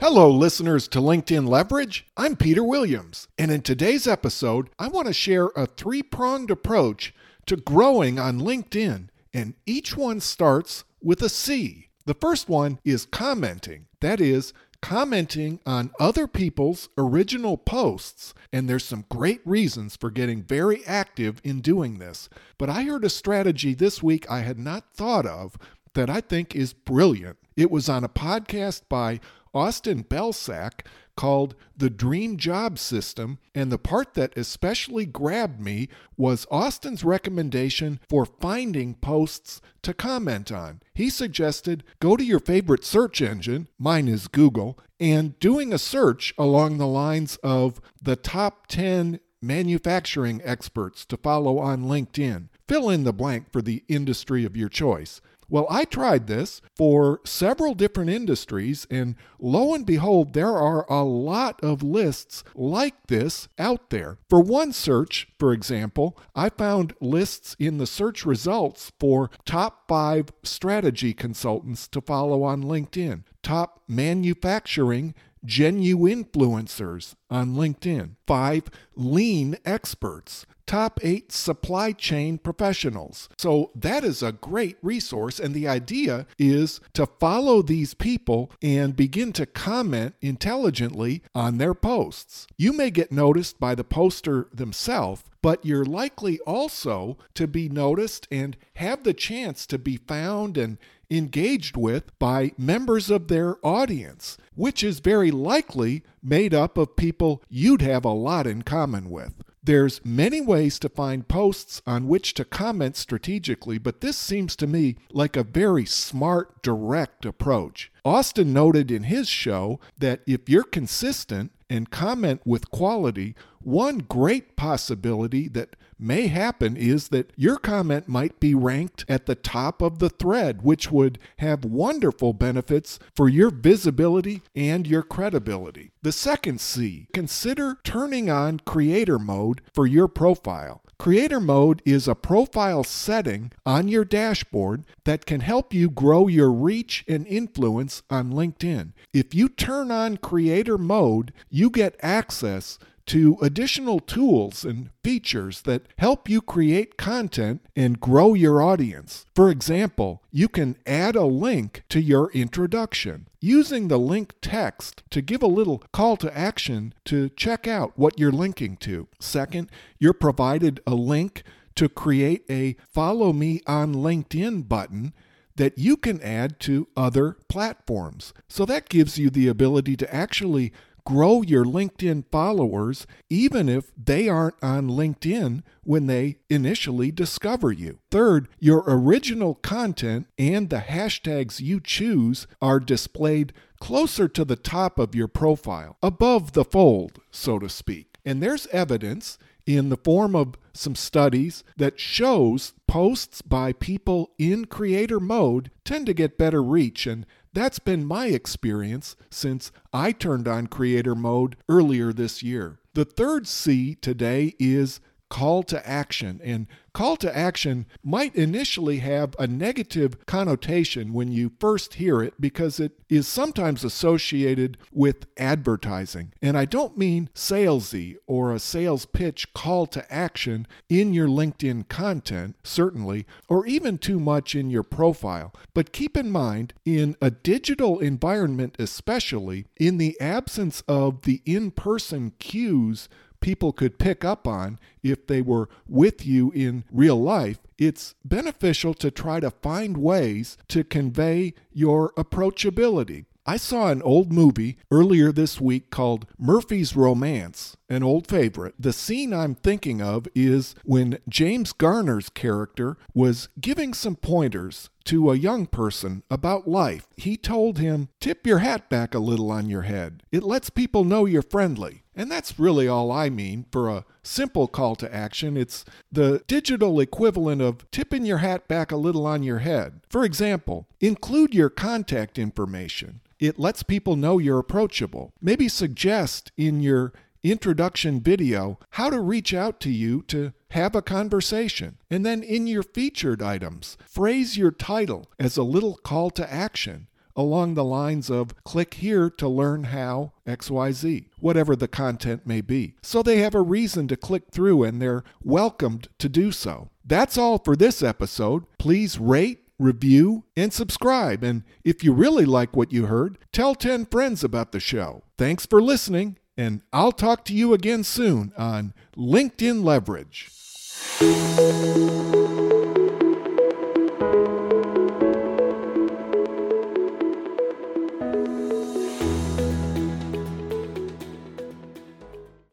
Hello, listeners to LinkedIn Leverage. I'm Peter Williams, and in today's episode, I want to share a three pronged approach to growing on LinkedIn, and each one starts with a C. The first one is commenting. That is, commenting on other people's original posts, and there's some great reasons for getting very active in doing this. But I heard a strategy this week I had not thought of that I think is brilliant. It was on a podcast by Austin Belcak called The Dream Job System, and the part that especially grabbed me was Austin's recommendation for finding posts to comment on. He suggested go to your favorite search engine, mine is Google, and doing a search along the lines of the top 10 manufacturing experts to follow on LinkedIn. Fill in the blank for the industry of your choice. Well, I tried this for several different industries, and lo and behold, there are a lot of lists like this out there. For one search, for example, I found lists in the search results for top five strategy consultants to follow on LinkedIn, top manufacturing genuine influencers on LinkedIn, five lean experts, top eight supply chain professionals. So that is a great resource. And the idea is to follow these people and begin to comment intelligently on their posts. You may get noticed by the poster themselves, but you're likely also to be noticed and have the chance to be found and engaged with by members of their audience, which is very likely made up of people you'd have a lot in common with. There's many ways to find posts on which to comment strategically, but this seems to me like a very smart, direct approach. Austin noted in his show that if you're consistent and comment with quality, one great possibility that may happen is that your comment might be ranked at the top of the thread, which would have wonderful benefits for your visibility and your credibility. The second C, consider turning on creator mode for your profile. Creator mode is a profile setting on your dashboard that can help you grow your reach and influence on LinkedIn. If you turn on creator mode, you get access to additional tools and features that help you create content and grow your audience. For example, you can add a link to your introduction using the link text to give a little call to action to check out what you're linking to. Second, you're provided a link to create a follow me on LinkedIn button that you can add to other platforms. So that gives you the ability to actually grow your LinkedIn followers even if they aren't on LinkedIn when they initially discover you. Third, your original content and the hashtags you choose are displayed closer to the top of your profile, above the fold, so to speak. And there's evidence in the form of some studies that shows posts by people in creator mode tend to get better reach and that's been my experience since I turned on creator mode earlier this year. The third C today is call to action. And call to action might initially have a negative connotation when you first hear it because it is sometimes associated with advertising. And I don't mean salesy or a sales pitch call to action in your LinkedIn content, certainly, or even too much in your profile. But keep in mind, in a digital environment, especially, in the absence of the in person cues people could pick up on if they were with you in real life, it's beneficial to try to find ways to convey your approachability. I saw an old movie earlier this week called Murphy's Romance, an old favorite. The scene I'm thinking of is when James Garner's character was giving some pointers to a young person about life. He told him, Tip your hat back a little on your head. It lets people know you're friendly. And that's really all I mean for a simple call to action. It's the digital equivalent of tipping your hat back a little on your head. For example, include your contact information. It lets people know you're approachable. Maybe suggest in your introduction video how to reach out to you to have a conversation. And then in your featured items, phrase your title as a little call to action along the lines of click here to learn how XYZ, whatever the content may be. So they have a reason to click through and they're welcomed to do so. That's all for this episode. Please rate, review, and subscribe. And if you really like what you heard, tell 10 friends about the show. Thanks for listening, and I'll talk to you again soon on LinkedIn Leverage.